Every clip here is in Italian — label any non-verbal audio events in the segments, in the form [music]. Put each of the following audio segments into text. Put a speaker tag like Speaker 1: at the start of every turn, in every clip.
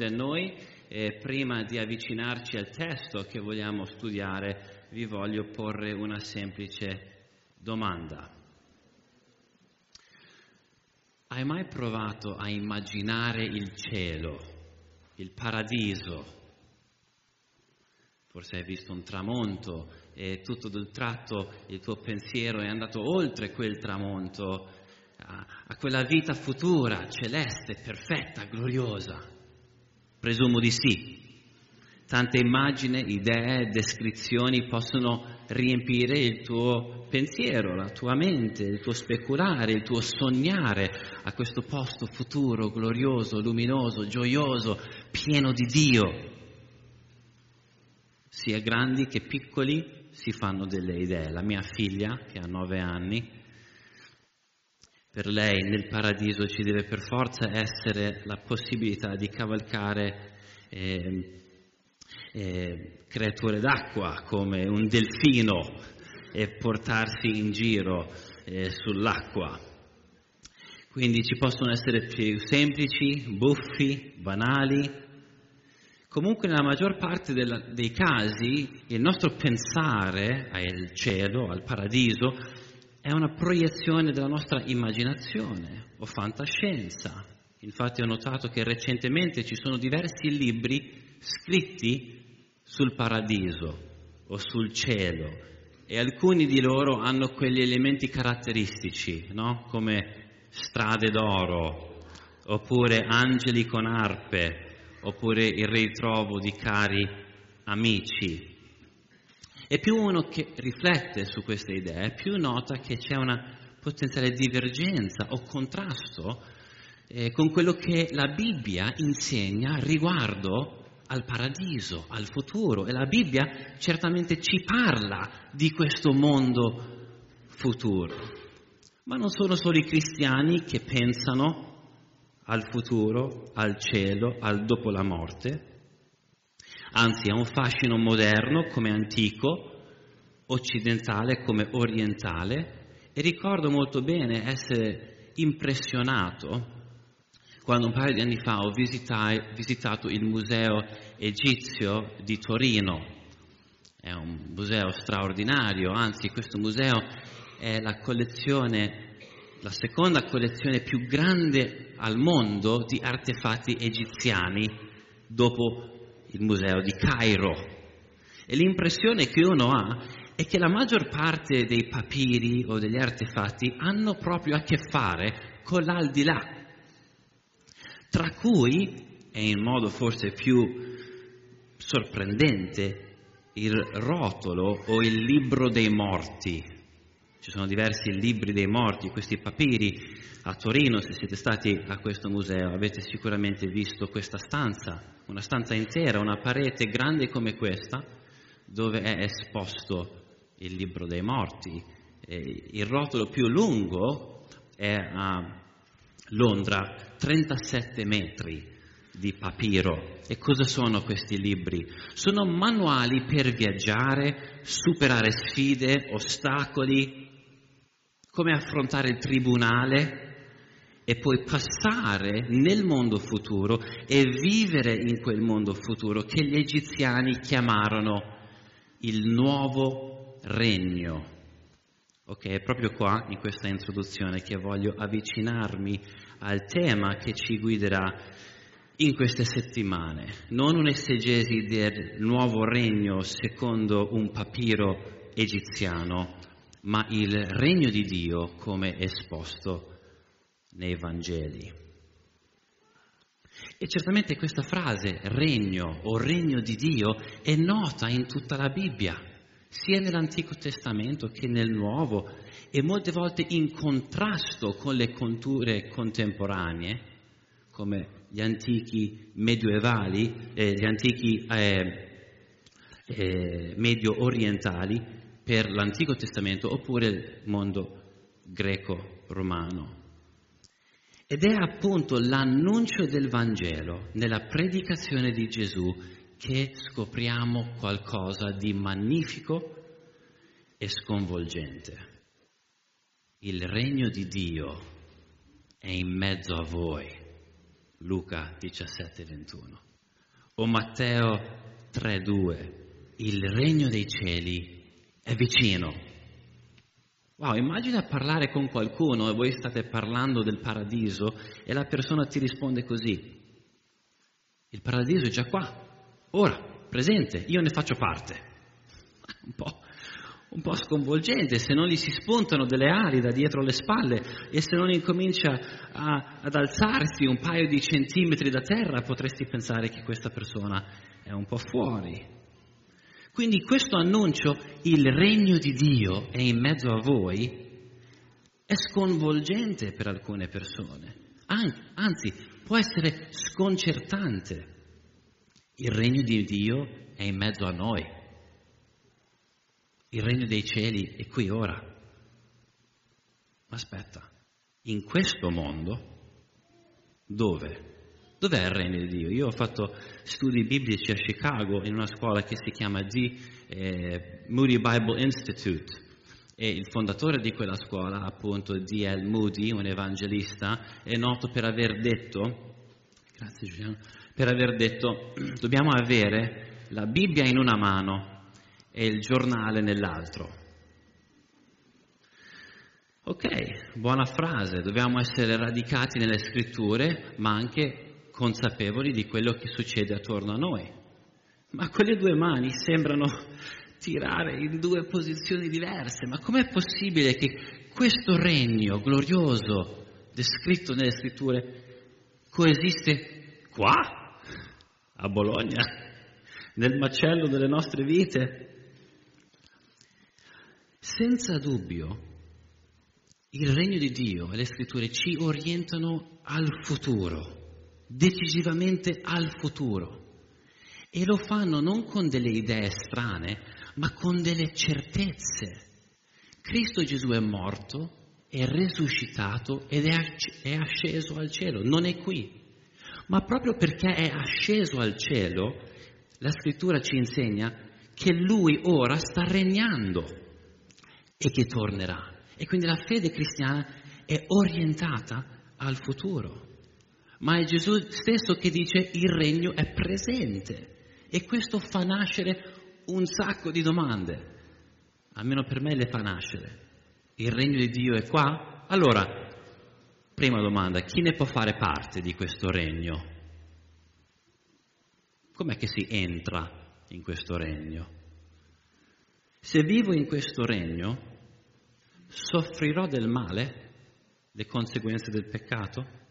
Speaker 1: a noi. E prima di avvicinarci al testo che vogliamo studiare, vi voglio porre una semplice domanda. Hai mai provato a immaginare il cielo, il paradiso? Forse hai visto un tramonto e tutto d'un tratto il tuo pensiero è andato oltre quel tramonto a, a quella vita futura, celeste, perfetta, gloriosa. Presumo di sì. Tante immagini, idee, descrizioni possono riempire il tuo pensiero, la tua mente, il tuo speculare, il tuo sognare a questo posto futuro, glorioso, luminoso, gioioso, pieno di Dio. Sia grandi che piccoli si fanno delle idee. La mia figlia, che ha nove anni, per lei nel paradiso ci deve per forza essere la possibilità di cavalcare eh, eh, creature d'acqua come un delfino e portarsi in giro eh, sull'acqua. Quindi ci possono essere più semplici, buffi, banali. Comunque nella maggior parte della, dei casi il nostro pensare al cielo, al paradiso, è una proiezione della nostra immaginazione o fantascienza. Infatti ho notato che recentemente ci sono diversi libri scritti sul paradiso o sul cielo e alcuni di loro hanno quegli elementi caratteristici, no? come strade d'oro, oppure angeli con arpe, oppure il ritrovo di cari amici, e più uno che riflette su queste idee, più nota che c'è una potenziale divergenza o contrasto eh, con quello che la Bibbia insegna riguardo al paradiso, al futuro. E la Bibbia certamente ci parla di questo mondo futuro. Ma non sono solo i cristiani che pensano al futuro, al cielo, al dopo la morte, anzi ha un fascino moderno come antico, occidentale come orientale e ricordo molto bene essere impressionato quando un paio di anni fa ho visitai, visitato il museo egizio di Torino. È un museo straordinario, anzi questo museo è la collezione, la seconda collezione più grande al mondo di artefatti egiziani dopo il museo di Cairo. E l'impressione che uno ha è che la maggior parte dei papiri o degli artefatti hanno proprio a che fare con l'aldilà, tra cui, e in modo forse più sorprendente, il rotolo o il libro dei morti. Ci sono diversi libri dei morti, questi papiri a Torino, se siete stati a questo museo, avete sicuramente visto questa stanza, una stanza intera, una parete grande come questa, dove è esposto il libro dei morti. il rotolo più lungo è a Londra, 37 metri di papiro. E cosa sono questi libri? Sono manuali per viaggiare, superare sfide, ostacoli, come affrontare il tribunale e poi passare nel mondo futuro e vivere in quel mondo futuro che gli egiziani chiamarono il nuovo regno. Ok, è proprio qua in questa introduzione che voglio avvicinarmi al tema che ci guiderà in queste settimane. Non un'esegesi del nuovo regno secondo un papiro egiziano, ma il regno di Dio come esposto nei Vangeli. E certamente questa frase, regno o regno di Dio, è nota in tutta la Bibbia, sia nell'Antico Testamento che nel Nuovo, e molte volte in contrasto con le culture contemporanee, come gli antichi medioevali, eh, gli antichi eh, eh, medio orientali per l'Antico Testamento oppure il mondo greco-romano. Ed è appunto l'annuncio del Vangelo nella predicazione di Gesù che scopriamo qualcosa di magnifico e sconvolgente. Il regno di Dio è in mezzo a voi. Luca 17, 21. O Matteo 3, 2. Il regno dei cieli è vicino. Wow, immagina parlare con qualcuno e voi state parlando del paradiso e la persona ti risponde così. Il paradiso è già qua, ora, presente, io ne faccio parte. [laughs] Un po' un po' sconvolgente, se non gli si spuntano delle ali da dietro le spalle e se non incomincia a, ad alzarsi un paio di centimetri da terra, potresti pensare che questa persona è un po' fuori. Quindi questo annuncio, il regno di Dio è in mezzo a voi, è sconvolgente per alcune persone, anzi può essere sconcertante. Il regno di Dio è in mezzo a noi. Il regno dei cieli è qui ora. Ma aspetta, in questo mondo, dove? Dov'è il regno di Dio? Io ho fatto studi biblici a Chicago in una scuola che si chiama D, eh, Moody Bible Institute e il fondatore di quella scuola, appunto D.L. Moody, un evangelista, è noto per aver detto, grazie Giuliano, per aver detto [clears throat] dobbiamo avere la Bibbia in una mano e il giornale nell'altro. Ok, buona frase, dobbiamo essere radicati nelle scritture, ma anche consapevoli di quello che succede attorno a noi. Ma quelle due mani sembrano tirare in due posizioni diverse, ma com'è possibile che questo regno glorioso descritto nelle scritture coesiste qua, a Bologna, nel macello delle nostre vite? Senza dubbio, il regno di Dio e le scritture ci orientano al futuro, decisivamente al futuro. E lo fanno non con delle idee strane, ma con delle certezze. Cristo Gesù è morto, è risuscitato ed è asceso al cielo, non è qui. Ma proprio perché è asceso al cielo, la scrittura ci insegna che lui ora sta regnando e che tornerà. E quindi la fede cristiana è orientata al futuro. Ma è Gesù stesso che dice il regno è presente e questo fa nascere un sacco di domande. Almeno per me le fa nascere. Il regno di Dio è qua? Allora, prima domanda, chi ne può fare parte di questo regno? Com'è che si entra in questo regno? Se vivo in questo regno, soffrirò del male, le conseguenze del peccato?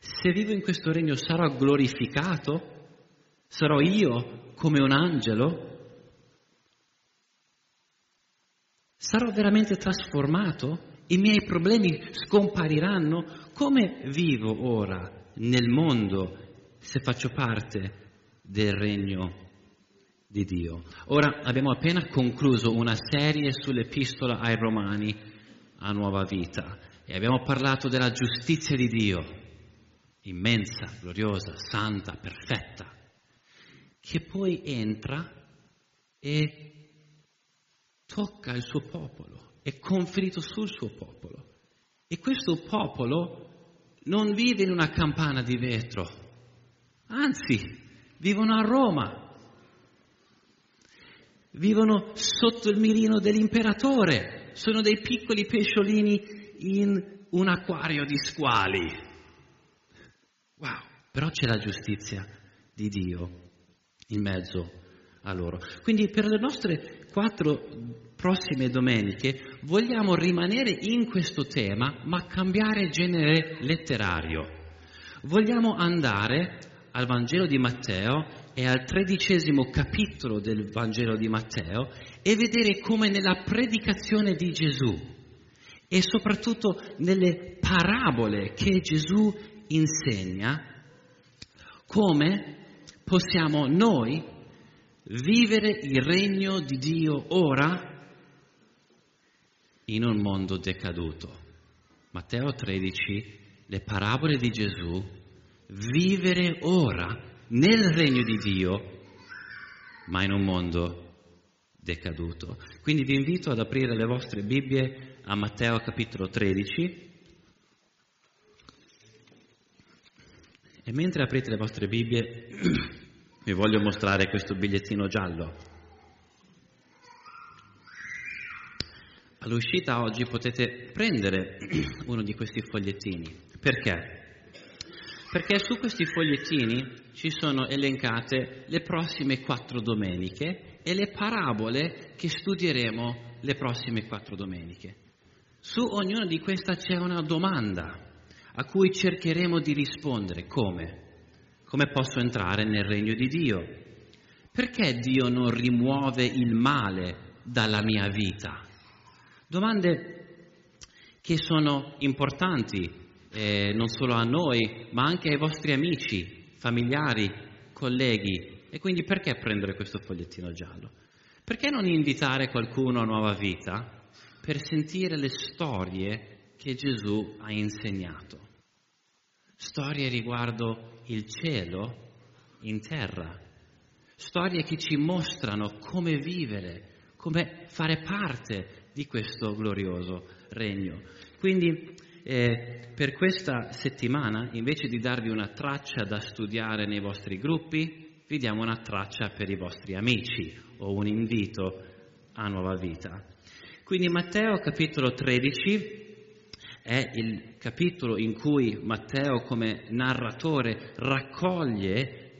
Speaker 1: Se vivo in questo regno sarò glorificato? Sarò io come un angelo? Sarò veramente trasformato? I miei problemi scompariranno? Come vivo ora nel mondo se faccio parte del regno di Dio? Ora abbiamo appena concluso una serie sull'epistola ai Romani a nuova vita e abbiamo parlato della giustizia di Dio, immensa, gloriosa, santa, perfetta, che poi entra e tocca il suo popolo, è conferito sul suo popolo. E questo popolo non vive in una campana di vetro, anzi, vivono a Roma, vivono sotto il mirino dell'imperatore sono dei piccoli pesciolini in un acquario di squali. Però c'è la giustizia di Dio in mezzo a loro. Quindi per le nostre quattro prossime domeniche vogliamo rimanere in questo tema ma cambiare genere letterario. Vogliamo andare al Vangelo di Matteo e al tredicesimo capitolo del Vangelo di Matteo e vedere come nella predicazione di Gesù e soprattutto nelle parabole che Gesù insegna, come possiamo noi vivere il regno di Dio ora in un mondo decaduto. Matteo 13, le parabole di Gesù, vivere ora nel regno di Dio, ma in un mondo decaduto. Quindi vi invito ad aprire le vostre Bibbie a Matteo capitolo 13 E mentre aprite le vostre Bibbie, [clears throat] vi voglio mostrare questo bigliettino giallo. All'uscita oggi potete prendere [clears throat] uno di questi fogliettini. Perché? Perché su questi fogliettini ci sono elencate le prossime quattro domeniche e le parabole che studieremo le prossime quattro domeniche. Su ognuna di queste c'è una domanda a cui cercheremo di rispondere. Come? Come posso entrare nel regno di Dio? Perché Dio non rimuove il male dalla mia vita? Domande che sono importanti eh, non solo a noi, ma anche ai vostri amici, familiari, colleghi. E quindi perché prendere questo fogliettino giallo? Perché non invitare qualcuno a nuova vita per sentire le storie che Gesù ha insegnato? Storie riguardo il cielo in terra, storie che ci mostrano come vivere, come fare parte di questo glorioso regno. Quindi eh, per questa settimana, invece di darvi una traccia da studiare nei vostri gruppi, vi diamo una traccia per i vostri amici o un invito a nuova vita. Quindi Matteo capitolo 13 è il capitolo in cui Matteo come narratore raccoglie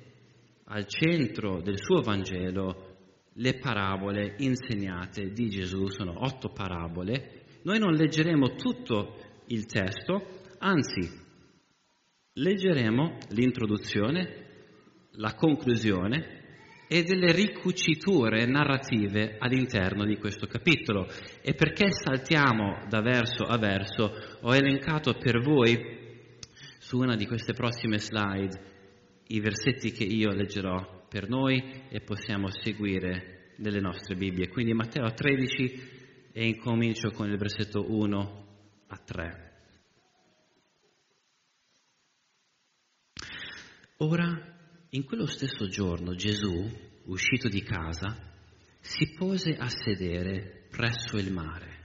Speaker 1: al centro del suo Vangelo le parabole insegnate di Gesù, sono otto parabole. Noi non leggeremo tutto il testo, anzi leggeremo l'introduzione, la conclusione e delle ricuciture narrative all'interno di questo capitolo. E perché saltiamo da verso a verso, ho elencato per voi su una di queste prossime slide i versetti che io leggerò per noi e possiamo seguire nelle nostre Bibbie. Quindi Matteo 13 e incomincio con il versetto 1 a 3. Ora, in quello stesso giorno, Gesù, uscito di casa, si pose a sedere presso il mare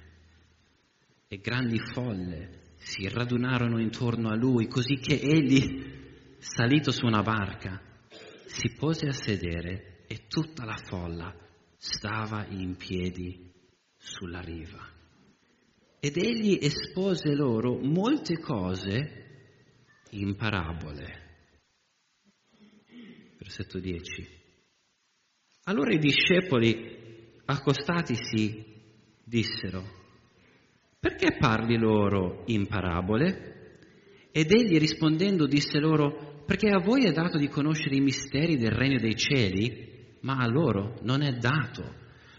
Speaker 1: e grandi folle si radunarono intorno a lui, così che egli, salito su una barca, si pose a sedere e tutta la folla stava in piedi sulla riva. Ed egli espose loro molte cose in parabole. Versetto 10. Allora i discepoli, accostatisi, dissero, perché parli loro in parabole? Ed egli rispondendo disse loro, perché a voi è dato di conoscere i misteri del regno dei cieli, ma a loro non è dato,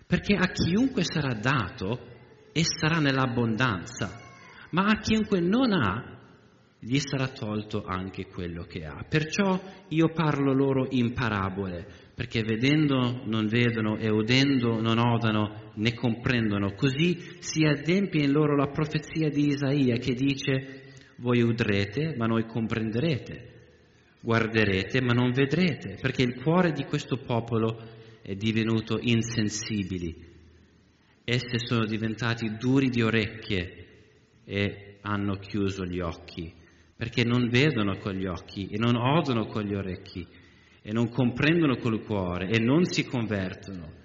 Speaker 1: perché a chiunque sarà dato e sarà nell'abbondanza, ma a chiunque non ha, gli sarà tolto anche quello che ha. Perciò io parlo loro in parabole, perché vedendo non vedono e udendo non odano né comprendono. Così si adempie in loro la profezia di Isaia che dice, voi udrete ma non comprenderete, guarderete ma non vedrete, perché il cuore di questo popolo è divenuto insensibili Esse sono diventati duri di orecchie e hanno chiuso gli occhi, perché non vedono con gli occhi e non odono con gli orecchi e non comprendono col cuore e non si convertono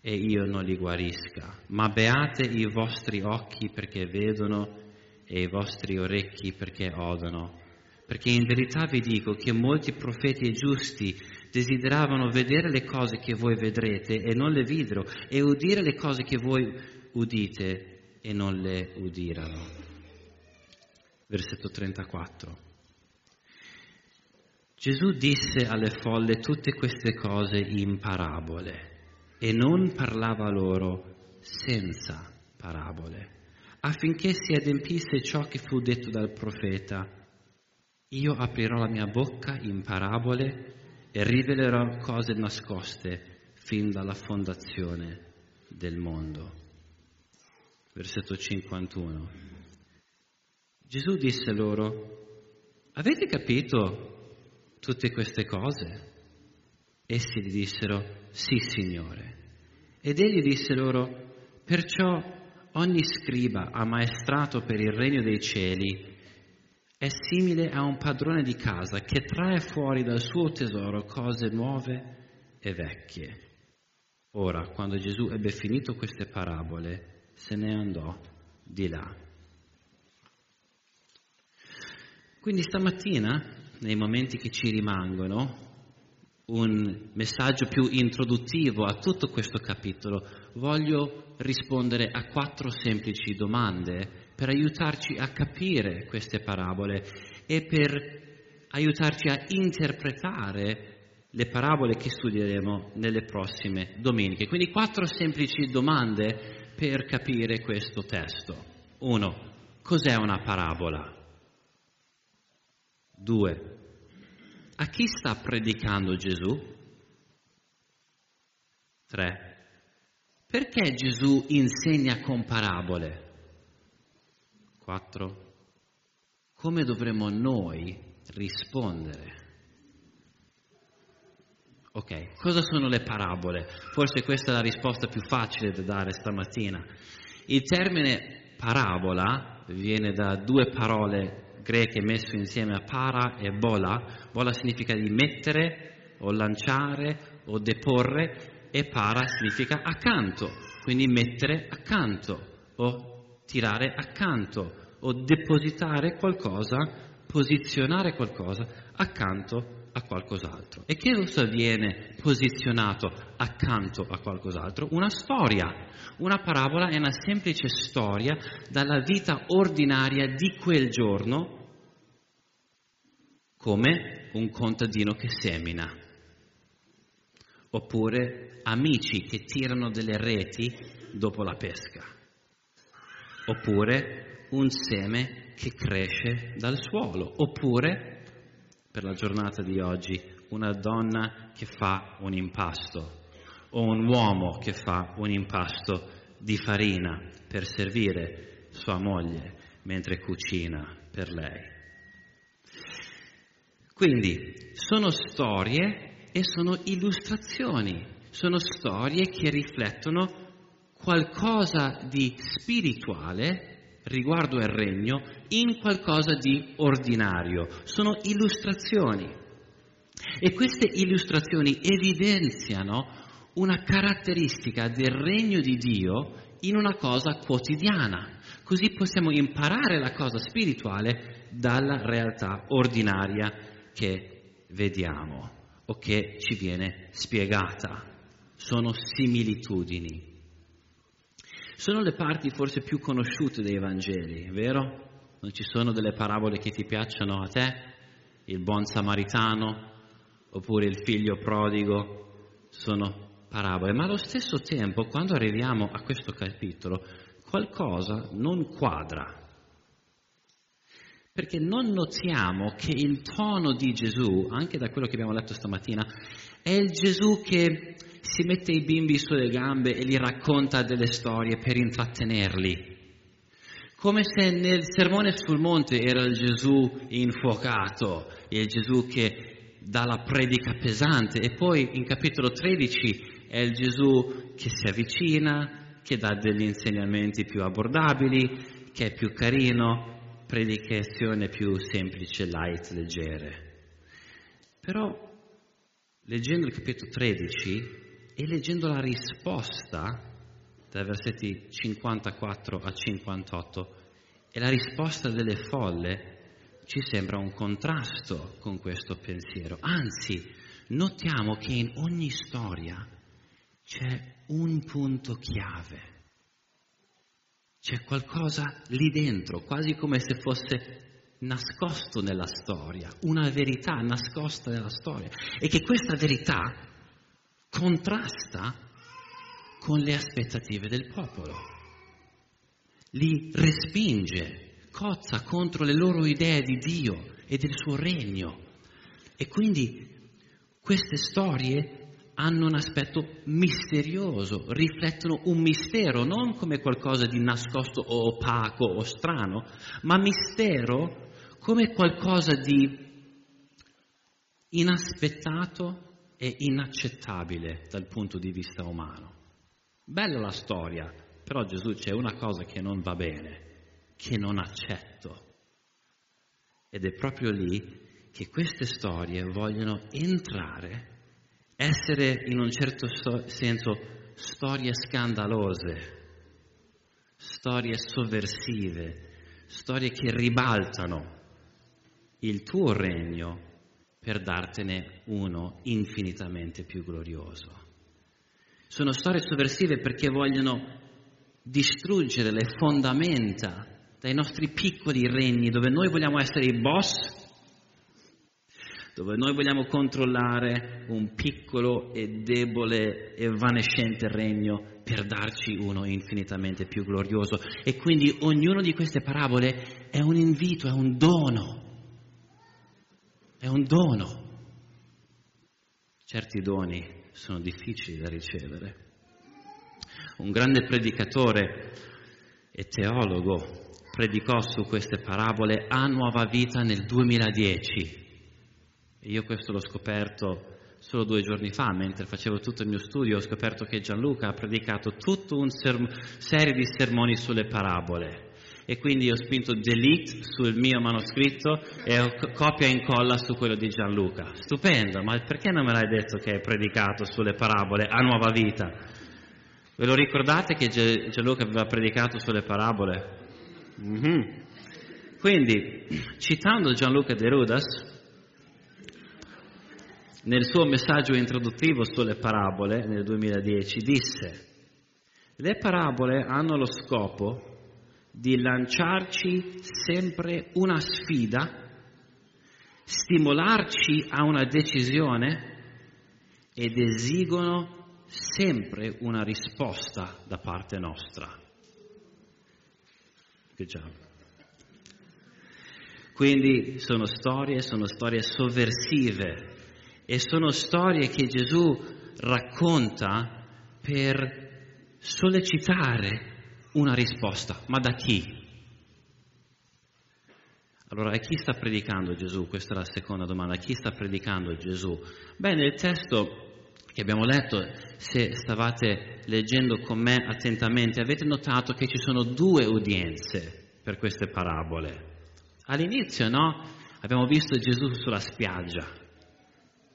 Speaker 1: e io non li guarisca. Ma beate i vostri occhi perché vedono e i vostri orecchi perché odono. Perché in verità vi dico che molti profeti e giusti desideravano vedere le cose che voi vedrete e non le videro, e udire le cose che voi udite e non le udirano. Versetto 34. Gesù disse alle folle tutte queste cose in parabole e non parlava loro senza parabole, affinché si adempisse ciò che fu detto dal profeta. Io aprirò la mia bocca in parabole e rivelerò cose nascoste fin dalla fondazione del mondo. Versetto 51. Gesù disse loro, avete capito tutte queste cose? Essi gli dissero, sì Signore. Ed egli disse loro, perciò ogni scriba ammaestrato per il regno dei cieli è simile a un padrone di casa che trae fuori dal suo tesoro cose nuove e vecchie. Ora, quando Gesù ebbe finito queste parabole, se ne andò di là. Quindi stamattina, nei momenti che ci rimangono, un messaggio più introduttivo a tutto questo capitolo, voglio rispondere a quattro semplici domande per aiutarci a capire queste parabole e per aiutarci a interpretare le parabole che studieremo nelle prossime domeniche. Quindi quattro semplici domande per capire questo testo. Uno, cos'è una parabola? Due, a chi sta predicando Gesù? Tre, perché Gesù insegna con parabole? 4. Come dovremmo noi rispondere? Ok, cosa sono le parabole? Forse questa è la risposta più facile da dare stamattina. Il termine parabola viene da due parole greche messe insieme a para e bola. Bola significa di mettere o lanciare o deporre e para significa accanto, quindi mettere accanto o tirare accanto o depositare qualcosa, posizionare qualcosa accanto a qualcos'altro. E che cosa viene posizionato accanto a qualcos'altro? Una storia. Una parabola è una semplice storia dalla vita ordinaria di quel giorno come un contadino che semina, oppure amici che tirano delle reti dopo la pesca. Oppure un seme che cresce dal suolo, oppure, per la giornata di oggi, una donna che fa un impasto. O un uomo che fa un impasto di farina per servire sua moglie mentre cucina per lei. Quindi sono storie e sono illustrazioni, sono storie che riflettono qualcosa di spirituale riguardo al regno in qualcosa di ordinario. Sono illustrazioni. E queste illustrazioni evidenziano una caratteristica del regno di Dio in una cosa quotidiana. Così possiamo imparare la cosa spirituale dalla realtà ordinaria che vediamo o che ci viene spiegata. Sono similitudini. Sono le parti forse più conosciute dei Vangeli, vero? Non ci sono delle parabole che ti piacciono a te? Il buon samaritano oppure il figlio prodigo sono parabole, ma allo stesso tempo quando arriviamo a questo capitolo qualcosa non quadra. Perché non notiamo che il tono di Gesù, anche da quello che abbiamo letto stamattina, è il Gesù che si mette i bimbi sulle gambe e gli racconta delle storie per intrattenerli. Come se nel sermone sul monte era il Gesù infuocato, il Gesù che dà la predica pesante e poi in capitolo 13 è il Gesù che si avvicina, che dà degli insegnamenti più abbordabili, che è più carino, predicazione più semplice, light, leggere. Però leggendo il capitolo 13 e leggendo la risposta dai versetti 54 a 58 e la risposta delle folle ci sembra un contrasto con questo pensiero. Anzi, notiamo che in ogni storia c'è un punto chiave. C'è qualcosa lì dentro, quasi come se fosse nascosto nella storia, una verità nascosta nella storia. E che questa verità contrasta con le aspettative del popolo, li respinge, cozza contro le loro idee di Dio e del suo regno. E quindi queste storie hanno un aspetto misterioso, riflettono un mistero, non come qualcosa di nascosto o opaco o strano, ma mistero come qualcosa di inaspettato è inaccettabile dal punto di vista umano. Bella la storia, però Gesù c'è una cosa che non va bene, che non accetto. Ed è proprio lì che queste storie vogliono entrare, essere in un certo senso storie scandalose, storie sovversive, storie che ribaltano il tuo regno per dartene uno infinitamente più glorioso. Sono storie sovversive perché vogliono distruggere le fondamenta dai nostri piccoli regni dove noi vogliamo essere i boss, dove noi vogliamo controllare un piccolo e debole e evanescente regno per darci uno infinitamente più glorioso. E quindi ognuna di queste parabole è un invito, è un dono è un dono. Certi doni sono difficili da ricevere. Un grande predicatore e teologo predicò su queste parabole a nuova vita nel 2010. Io questo l'ho scoperto solo due giorni fa, mentre facevo tutto il mio studio, ho scoperto che Gianluca ha predicato tutta una serm- serie di sermoni sulle parabole e quindi ho spinto delete sul mio manoscritto e ho copia e incolla su quello di Gianluca. Stupendo, ma perché non me l'hai detto che hai predicato sulle parabole a nuova vita? Ve lo ricordate che Gianluca aveva predicato sulle parabole? Mm-hmm. Quindi, [clears throat] citando Gianluca De Rudas, nel suo messaggio introduttivo sulle parabole nel 2010 disse, le parabole hanno lo scopo di lanciarci sempre una sfida, stimolarci a una decisione ed esigono sempre una risposta da parte nostra. Good job. Quindi sono storie, sono storie sovversive e sono storie che Gesù racconta per sollecitare una risposta, ma da chi? Allora, a chi sta predicando Gesù? Questa è la seconda domanda. A chi sta predicando Gesù? Beh, nel testo che abbiamo letto, se stavate leggendo con me attentamente, avete notato che ci sono due udienze per queste parabole. All'inizio, no? Abbiamo visto Gesù sulla spiaggia,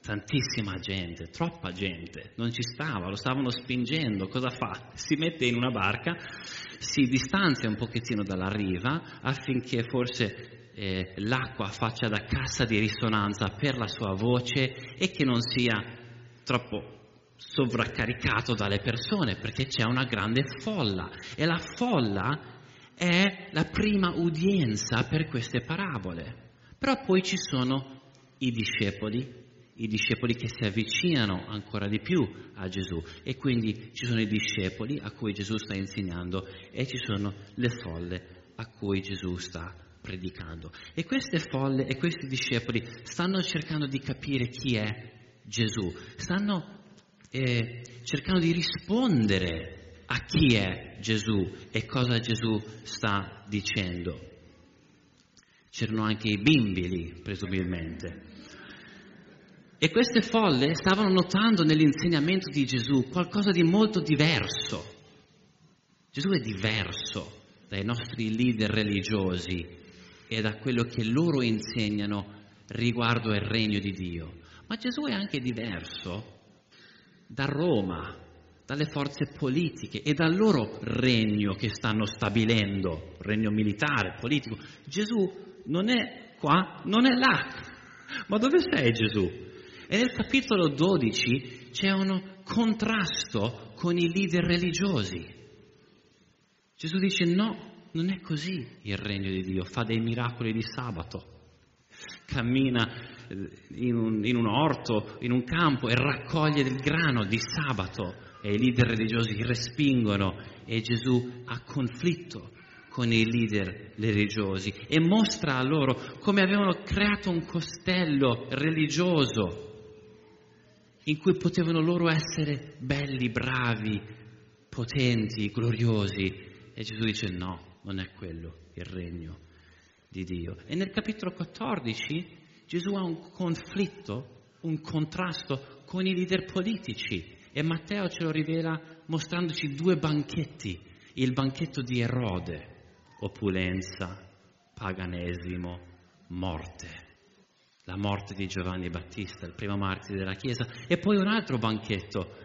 Speaker 1: tantissima gente, troppa gente, non ci stava, lo stavano spingendo, cosa fa? Si mette in una barca, si distanzia un pochettino dalla riva affinché forse eh, l'acqua faccia da cassa di risonanza per la sua voce e che non sia troppo sovraccaricato dalle persone perché c'è una grande folla e la folla è la prima udienza per queste parabole. Però poi ci sono i discepoli i discepoli che si avvicinano ancora di più a Gesù e quindi ci sono i discepoli a cui Gesù sta insegnando e ci sono le folle a cui Gesù sta predicando. E queste folle e questi discepoli stanno cercando di capire chi è Gesù, stanno eh, cercando di rispondere a chi è Gesù e cosa Gesù sta dicendo. C'erano anche i bimbi lì, presumibilmente. E queste folle stavano notando nell'insegnamento di Gesù qualcosa di molto diverso. Gesù è diverso dai nostri leader religiosi e da quello che loro insegnano riguardo il regno di Dio. Ma Gesù è anche diverso da Roma, dalle forze politiche e dal loro regno che stanno stabilendo, regno militare, politico. Gesù non è qua, non è là. Ma dove sei Gesù? E nel capitolo 12 c'è un contrasto con i leader religiosi. Gesù dice no, non è così il regno di Dio, fa dei miracoli di sabato, cammina eh, in un, in un orto, in un campo e raccoglie del grano di sabato. E i leader religiosi respingono e Gesù ha conflitto con i leader religiosi e mostra a loro come avevano creato un costello religioso in cui potevano loro essere belli, bravi, potenti, gloriosi. E Gesù dice no, non è quello il regno di Dio. E nel capitolo 14 Gesù ha un conflitto, un contrasto con i leader politici e Matteo ce lo rivela mostrandoci due banchetti, il banchetto di Erode, opulenza, paganesimo, morte. La morte di Giovanni Battista, il primo martire della Chiesa, e poi un altro banchetto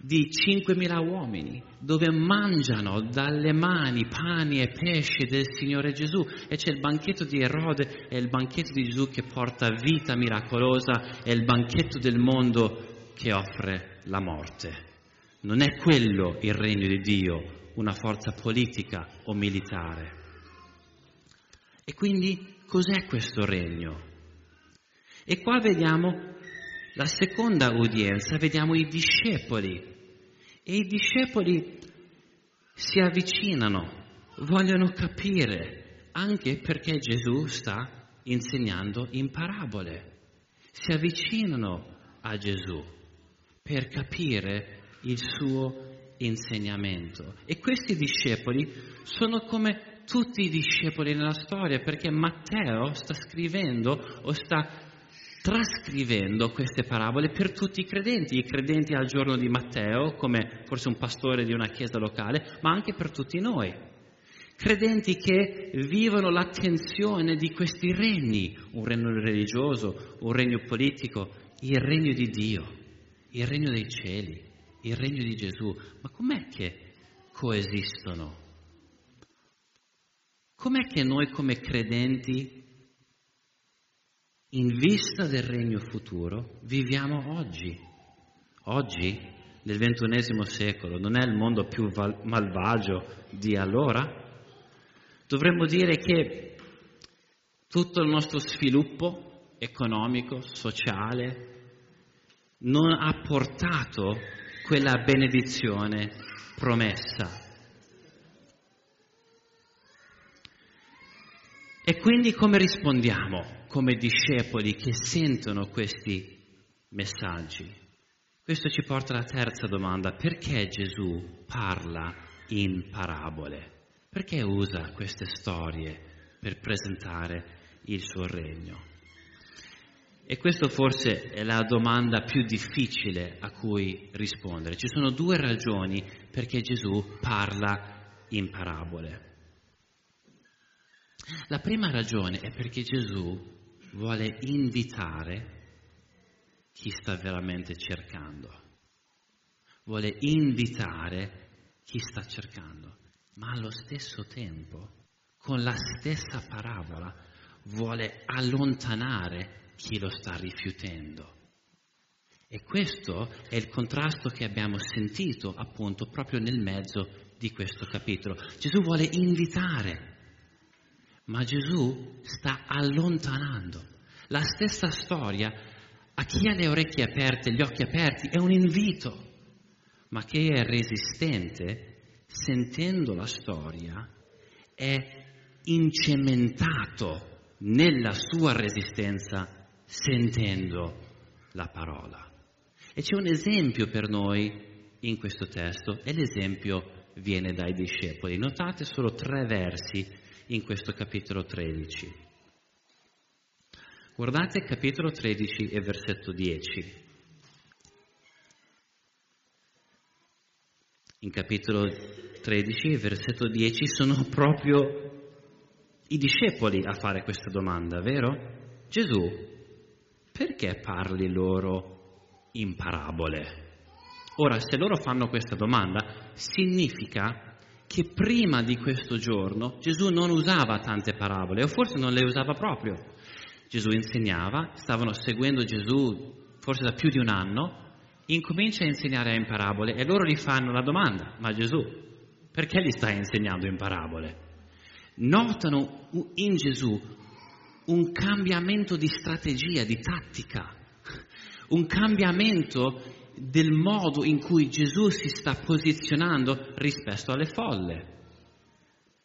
Speaker 1: di 5.000 uomini, dove mangiano dalle mani pani e pesce del Signore Gesù e c'è il banchetto di Erode e il banchetto di Gesù che porta vita miracolosa e il banchetto del mondo che offre la morte. Non è quello il regno di Dio, una forza politica o militare. E quindi cos'è questo regno? E qua vediamo la seconda udienza vediamo i discepoli e i discepoli si avvicinano, vogliono capire, anche perché Gesù sta insegnando in parabole. Si avvicinano a Gesù per capire il suo insegnamento. E questi discepoli sono come tutti i discepoli nella storia, perché Matteo sta scrivendo o sta trascrivendo queste parabole per tutti i credenti, i credenti al giorno di Matteo, come forse un pastore di una chiesa locale, ma anche per tutti noi. Credenti che vivono la tensione di questi regni, un regno religioso, un regno politico, il regno di Dio, il regno dei cieli, il regno di Gesù. Ma com'è che coesistono? Com'è che noi come credenti in vista del regno futuro, viviamo oggi. Oggi, nel ventunesimo secolo, non è il mondo più val- malvagio di allora? Dovremmo dire che tutto il nostro sviluppo economico, sociale, non ha portato quella benedizione promessa. E quindi come rispondiamo? Come discepoli che sentono questi messaggi. Questo ci porta alla terza domanda, perché Gesù parla in parabole? Perché usa queste storie per presentare il suo regno? E questa forse è la domanda più difficile a cui rispondere. Ci sono due ragioni perché Gesù parla in parabole. La prima ragione è perché Gesù vuole invitare chi sta veramente cercando. Vuole invitare chi sta cercando, ma allo stesso tempo, con la stessa parabola, vuole allontanare chi lo sta rifiutando. E questo è il contrasto che abbiamo sentito appunto proprio nel mezzo di questo capitolo. Gesù vuole invitare ma Gesù sta allontanando. La stessa storia a chi ha le orecchie aperte, gli occhi aperti, è un invito, ma chi è resistente, sentendo la storia, è incementato nella sua resistenza sentendo la parola. E c'è un esempio per noi in questo testo e l'esempio viene dai discepoli. Notate solo tre versi in questo capitolo 13. Guardate capitolo 13 e versetto 10. In capitolo 13 e versetto 10 sono proprio i discepoli a fare questa domanda, vero? Gesù, perché parli loro in parabole? Ora, se loro fanno questa domanda, significa che prima di questo giorno Gesù non usava tante parabole, o forse non le usava proprio. Gesù insegnava, stavano seguendo Gesù forse da più di un anno, incomincia a insegnare in parabole e loro gli fanno la domanda, ma Gesù, perché li stai insegnando in parabole? Notano in Gesù un cambiamento di strategia, di tattica, un cambiamento del modo in cui Gesù si sta posizionando rispetto alle folle.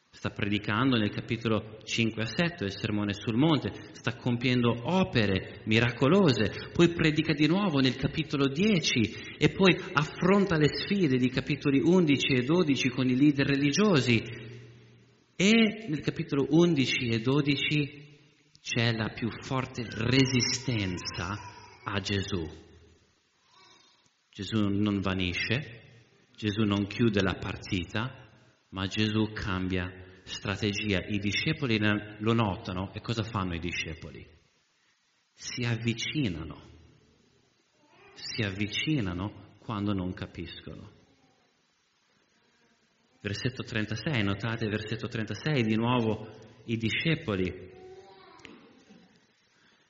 Speaker 1: Sta predicando nel capitolo 5 a 7 del Sermone sul Monte, sta compiendo opere miracolose, poi predica di nuovo nel capitolo 10 e poi affronta le sfide di capitoli 11 e 12 con i leader religiosi. E nel capitolo 11 e 12 c'è la più forte resistenza a Gesù Gesù non vanisce, Gesù non chiude la partita, ma Gesù cambia strategia, i discepoli lo notano e cosa fanno i discepoli? Si avvicinano, si avvicinano quando non capiscono. Versetto 36, notate versetto 36, di nuovo i discepoli.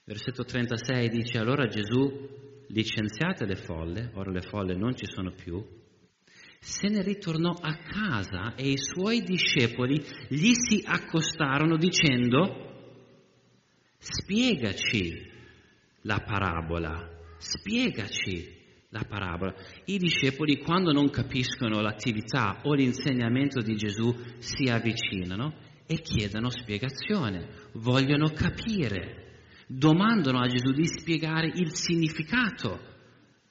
Speaker 1: Versetto 36 dice, allora Gesù licenziate le folle, ora le folle non ci sono più, se ne ritornò a casa e i suoi discepoli gli si accostarono dicendo, spiegaci la parabola, spiegaci la parabola. I discepoli quando non capiscono l'attività o l'insegnamento di Gesù si avvicinano e chiedono spiegazione, vogliono capire domandano a Gesù di spiegare il significato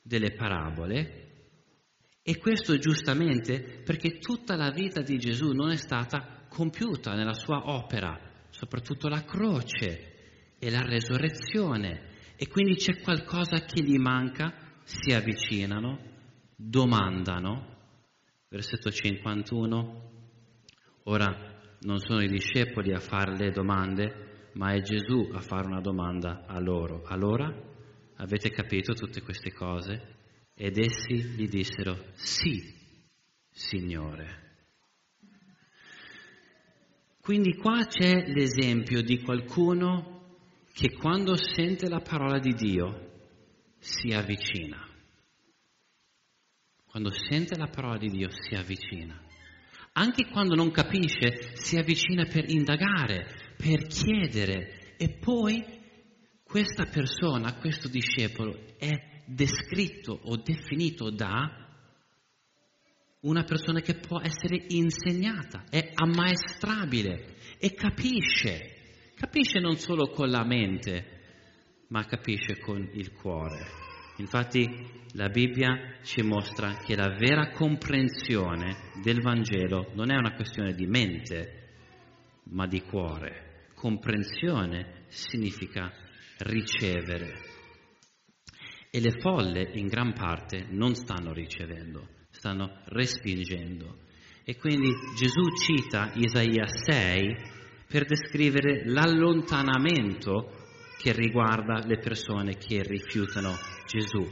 Speaker 1: delle parabole e questo giustamente perché tutta la vita di Gesù non è stata compiuta nella sua opera, soprattutto la croce e la resurrezione e quindi c'è qualcosa che gli manca, si avvicinano, domandano. Versetto 51. Ora non sono i discepoli a fare le domande, ma è Gesù a fare una domanda a loro. Allora avete capito tutte queste cose? Ed essi gli dissero, sì, Signore. Quindi qua c'è l'esempio di qualcuno che quando sente la parola di Dio si avvicina. Quando sente la parola di Dio si avvicina. Anche quando non capisce, si avvicina per indagare, per chiedere. E poi questa persona, questo discepolo è descritto o definito da una persona che può essere insegnata, è ammaestrabile e capisce, capisce non solo con la mente, ma capisce con il cuore. Infatti la Bibbia ci mostra che la vera comprensione del Vangelo non è una questione di mente, ma di cuore comprensione significa ricevere. E le folle in gran parte non stanno ricevendo, stanno respingendo. E quindi Gesù cita Isaia 6 per descrivere l'allontanamento che riguarda le persone che rifiutano Gesù.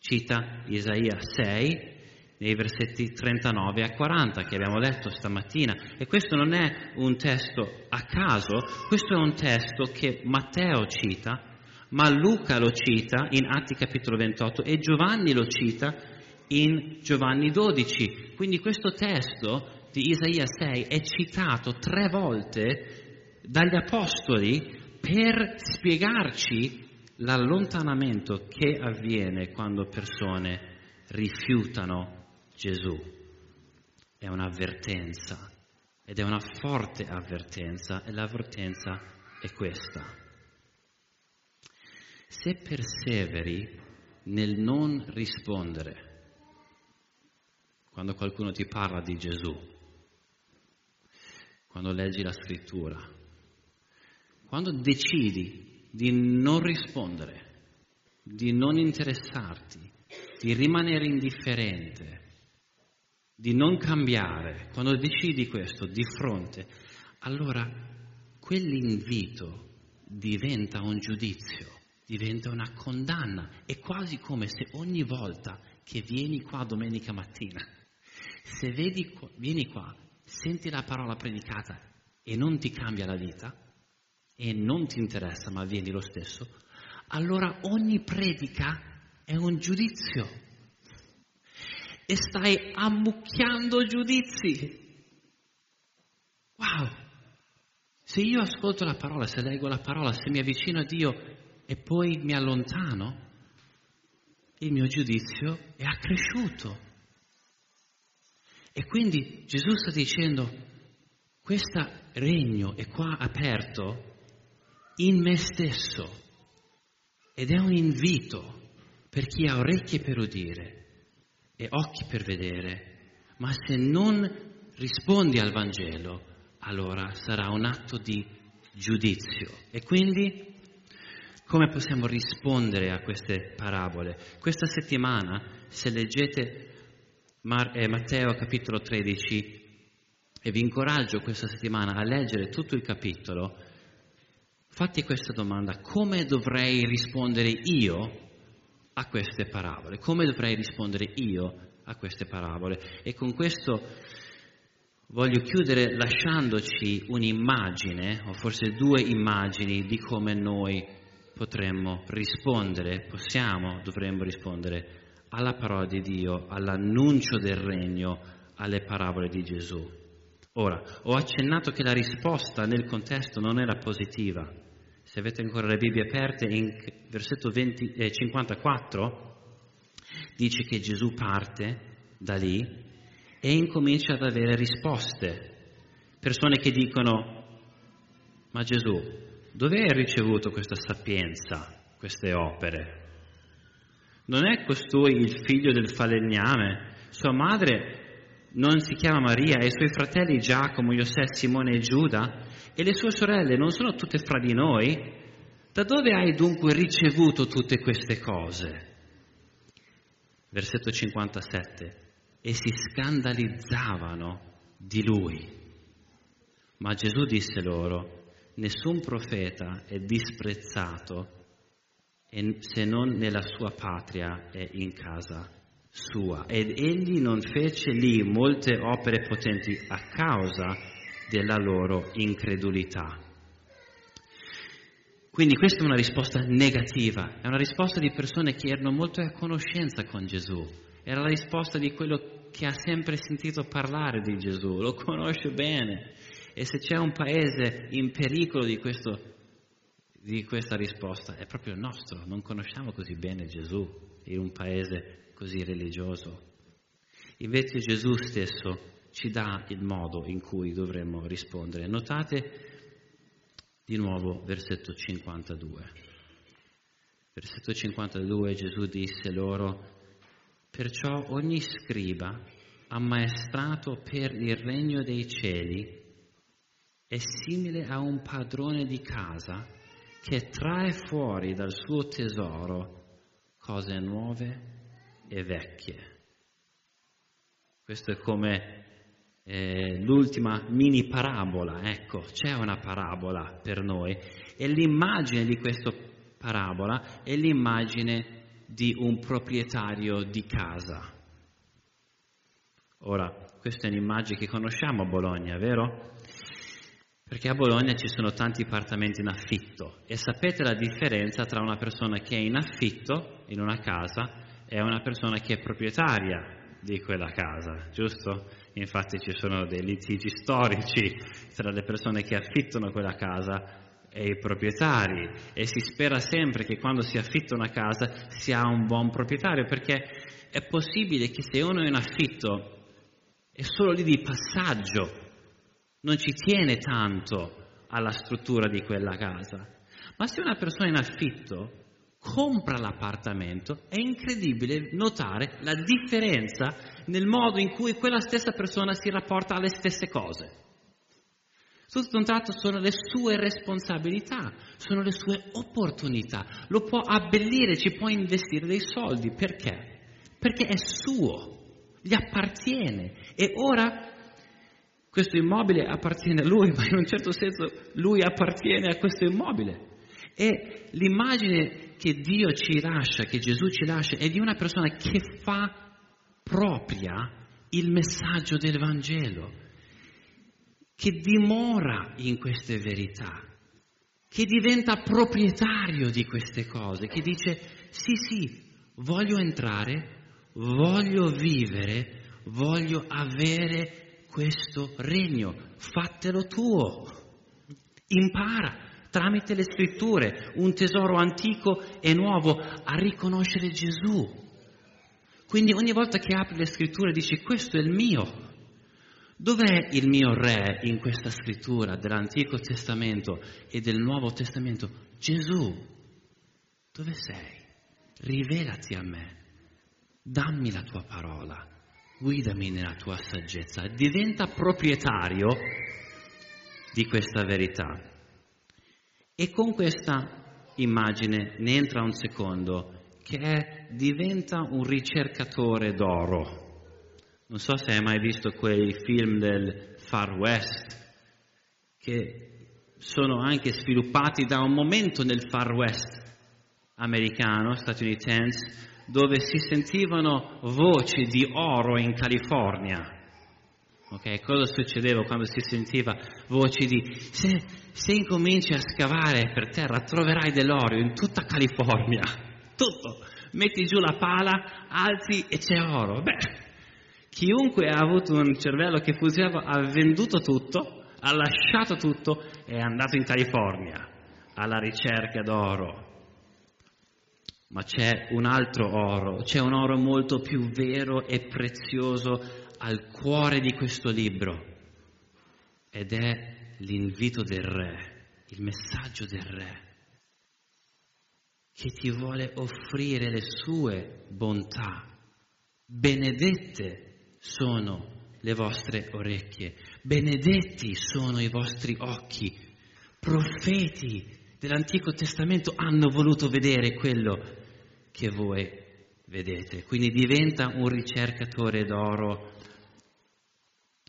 Speaker 1: Cita Isaia 6 nei versetti 39 a 40 che abbiamo letto stamattina. E questo non è un testo a caso, questo è un testo che Matteo cita, ma Luca lo cita in Atti capitolo 28 e Giovanni lo cita in Giovanni 12. Quindi questo testo di Isaia 6 è citato tre volte dagli apostoli per spiegarci l'allontanamento che avviene quando persone rifiutano Gesù. È un'avvertenza ed è una forte avvertenza e l'avvertenza è questa. Se perseveri nel non rispondere quando qualcuno ti parla di Gesù, quando leggi la scrittura, quando decidi di non rispondere, di non interessarti, di rimanere indifferente, di non cambiare, quando decidi questo di fronte, allora quell'invito diventa un giudizio, diventa una condanna. È quasi come se ogni volta che vieni qua domenica mattina, se vedi, vieni qua, senti la parola predicata e non ti cambia la vita e non ti interessa, ma vieni lo stesso, allora ogni predica è un giudizio e stai ammucchiando giudizi. Wow! Se io ascolto la parola, se leggo la parola, se mi avvicino a Dio e poi mi allontano, il mio giudizio è accresciuto. E quindi Gesù sta dicendo, questo regno è qua aperto in me stesso ed è un invito per chi ha orecchie per udire e occhi per vedere, ma se non rispondi al Vangelo, allora sarà un atto di giudizio. E quindi come possiamo rispondere a queste parabole? Questa settimana, se leggete Mar- eh, Matteo capitolo 13, e vi incoraggio questa settimana a leggere tutto il capitolo, fatti questa domanda, come dovrei rispondere io a queste parabole? Come dovrei rispondere io a queste parabole? E con questo voglio chiudere lasciandoci un'immagine, o forse due immagini, di come noi potremmo rispondere, possiamo, dovremmo rispondere alla parola di Dio, all'annuncio del regno, alle parabole di Gesù. Ora, ho accennato che la risposta nel contesto non era positiva. Se avete ancora le Bibbie aperte, in versetto 20, eh, 54 dice che Gesù parte da lì e incomincia ad avere risposte. Persone che dicono, ma Gesù, dove hai ricevuto questa sapienza, queste opere? Non è costui il figlio del falegname? Sua madre non si chiama Maria e i suoi fratelli Giacomo, Giuseppe, Simone e Giuda? E le sue sorelle non sono tutte fra di noi? Da dove hai dunque ricevuto tutte queste cose? Versetto 57. E si scandalizzavano di lui. Ma Gesù disse loro, nessun profeta è disprezzato se non nella sua patria e in casa sua. Ed egli non fece lì molte opere potenti a causa della loro incredulità. Quindi questa è una risposta negativa, è una risposta di persone che erano molto a conoscenza con Gesù, era la risposta di quello che ha sempre sentito parlare di Gesù, lo conosce bene. E se c'è un paese in pericolo di, questo, di questa risposta, è proprio il nostro. Non conosciamo così bene Gesù in un paese così religioso. Invece Gesù stesso ci dà il modo in cui dovremmo rispondere. Notate di nuovo versetto 52. Versetto 52 Gesù disse loro, perciò ogni scriba ammaestrato per il regno dei cieli è simile a un padrone di casa che trae fuori dal suo tesoro cose nuove e vecchie. Questo è come eh, l'ultima mini parabola, ecco, c'è una parabola per noi e l'immagine di questa parabola è l'immagine di un proprietario di casa. Ora, questa è un'immagine che conosciamo a Bologna, vero? Perché a Bologna ci sono tanti appartamenti in affitto e sapete la differenza tra una persona che è in affitto in una casa e una persona che è proprietaria di quella casa, giusto? Infatti ci sono dei litigi storici tra le persone che affittano quella casa e i proprietari e si spera sempre che quando si affitta una casa sia un buon proprietario perché è possibile che se uno è in affitto è solo lì di passaggio, non ci tiene tanto alla struttura di quella casa, ma se una persona è in affitto compra l'appartamento, è incredibile notare la differenza nel modo in cui quella stessa persona si rapporta alle stesse cose. Tutto un tratto sono le sue responsabilità, sono le sue opportunità, lo può abbellire, ci può investire dei soldi, perché? Perché è suo, gli appartiene e ora questo immobile appartiene a lui, [laughs] ma in un certo senso lui appartiene a questo immobile. E l'immagine che Dio ci lascia, che Gesù ci lascia, è di una persona che fa propria il messaggio del Vangelo, che dimora in queste verità, che diventa proprietario di queste cose, che dice sì sì, voglio entrare, voglio vivere, voglio avere questo regno, fatelo tuo, impara tramite le scritture, un tesoro antico e nuovo, a riconoscere Gesù. Quindi ogni volta che apri le scritture dici questo è il mio. Dov'è il mio re in questa scrittura dell'Antico Testamento e del Nuovo Testamento? Gesù. Dove sei? Rivelati a me. Dammi la tua parola. Guidami nella tua saggezza. Diventa proprietario di questa verità. E con questa immagine ne entra un secondo, che è, diventa un ricercatore d'oro. Non so se hai mai visto quei film del Far West, che sono anche sviluppati da un momento nel Far West americano, statunitense, dove si sentivano voci di oro in California. Ok, cosa succedeva quando si sentiva voci di se, se incominci a scavare per terra troverai dell'oro in tutta California, tutto, metti giù la pala, alzi e c'è oro. Beh, chiunque ha avuto un cervello che funzionava ha venduto tutto, ha lasciato tutto e è andato in California alla ricerca d'oro. Ma c'è un altro oro, c'è un oro molto più vero e prezioso al cuore di questo libro ed è l'invito del re, il messaggio del re che ti vuole offrire le sue bontà. Benedette sono le vostre orecchie, benedetti sono i vostri occhi. Profeti dell'Antico Testamento hanno voluto vedere quello che voi vedete. Quindi diventa un ricercatore d'oro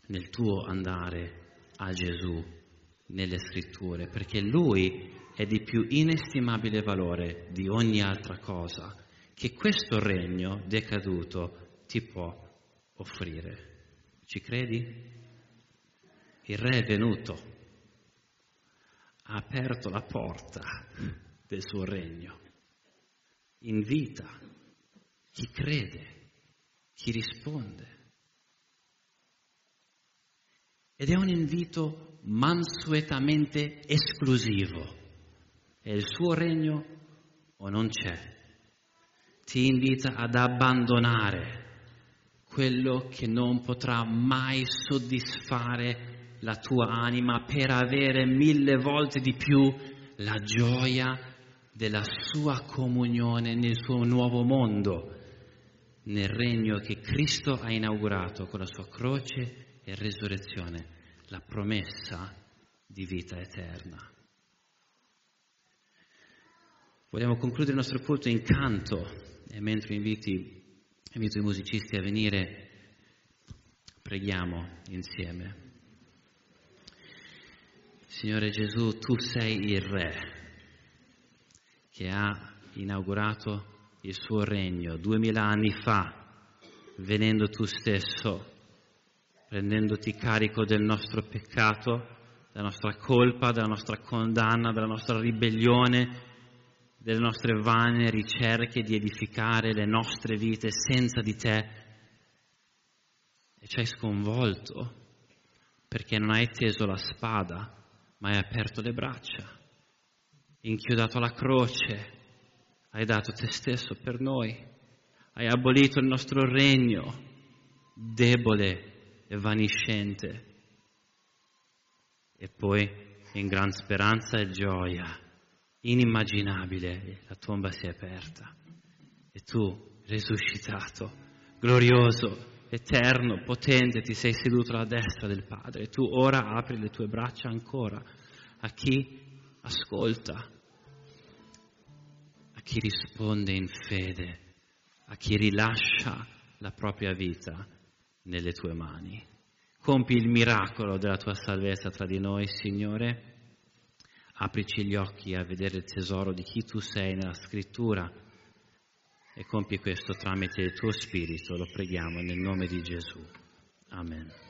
Speaker 1: nel tuo andare a Gesù, nelle scritture, perché Lui è di più inestimabile valore di ogni altra cosa che questo regno decaduto ti può offrire. Ci credi? Il re è venuto, ha aperto la porta del suo regno invita chi crede, chi risponde. Ed è un invito mansuetamente esclusivo. È il suo regno o non c'è. Ti invita ad abbandonare quello che non potrà mai soddisfare la tua anima per avere mille volte di più la gioia della sua comunione nel suo nuovo mondo, nel regno che Cristo ha inaugurato con la sua croce e resurrezione, la promessa di vita eterna. Vogliamo concludere il nostro culto in canto e mentre inviti, invito i musicisti a venire, preghiamo insieme. Signore Gesù, tu sei il Re che ha inaugurato il suo regno duemila anni fa, venendo tu stesso, prendendoti carico del nostro peccato, della nostra colpa, della nostra condanna, della nostra ribellione, delle nostre vane ricerche di edificare le nostre vite senza di te. E ci hai sconvolto perché non hai teso la spada, ma hai aperto le braccia inchiodato alla croce, hai dato te stesso per noi, hai abolito il nostro regno debole e vaniscente. E poi, in gran speranza e gioia, inimmaginabile, la tomba si è aperta. E tu, risuscitato, glorioso, eterno, potente, ti sei seduto alla destra del Padre. E tu ora apri le tue braccia ancora a chi ascolta chi risponde in fede, a chi rilascia la propria vita nelle tue mani. Compi il miracolo della tua salvezza tra di noi, Signore. Aprici gli occhi a vedere il tesoro di chi tu sei nella scrittura e compi questo tramite il tuo Spirito, lo preghiamo nel nome di Gesù. Amen.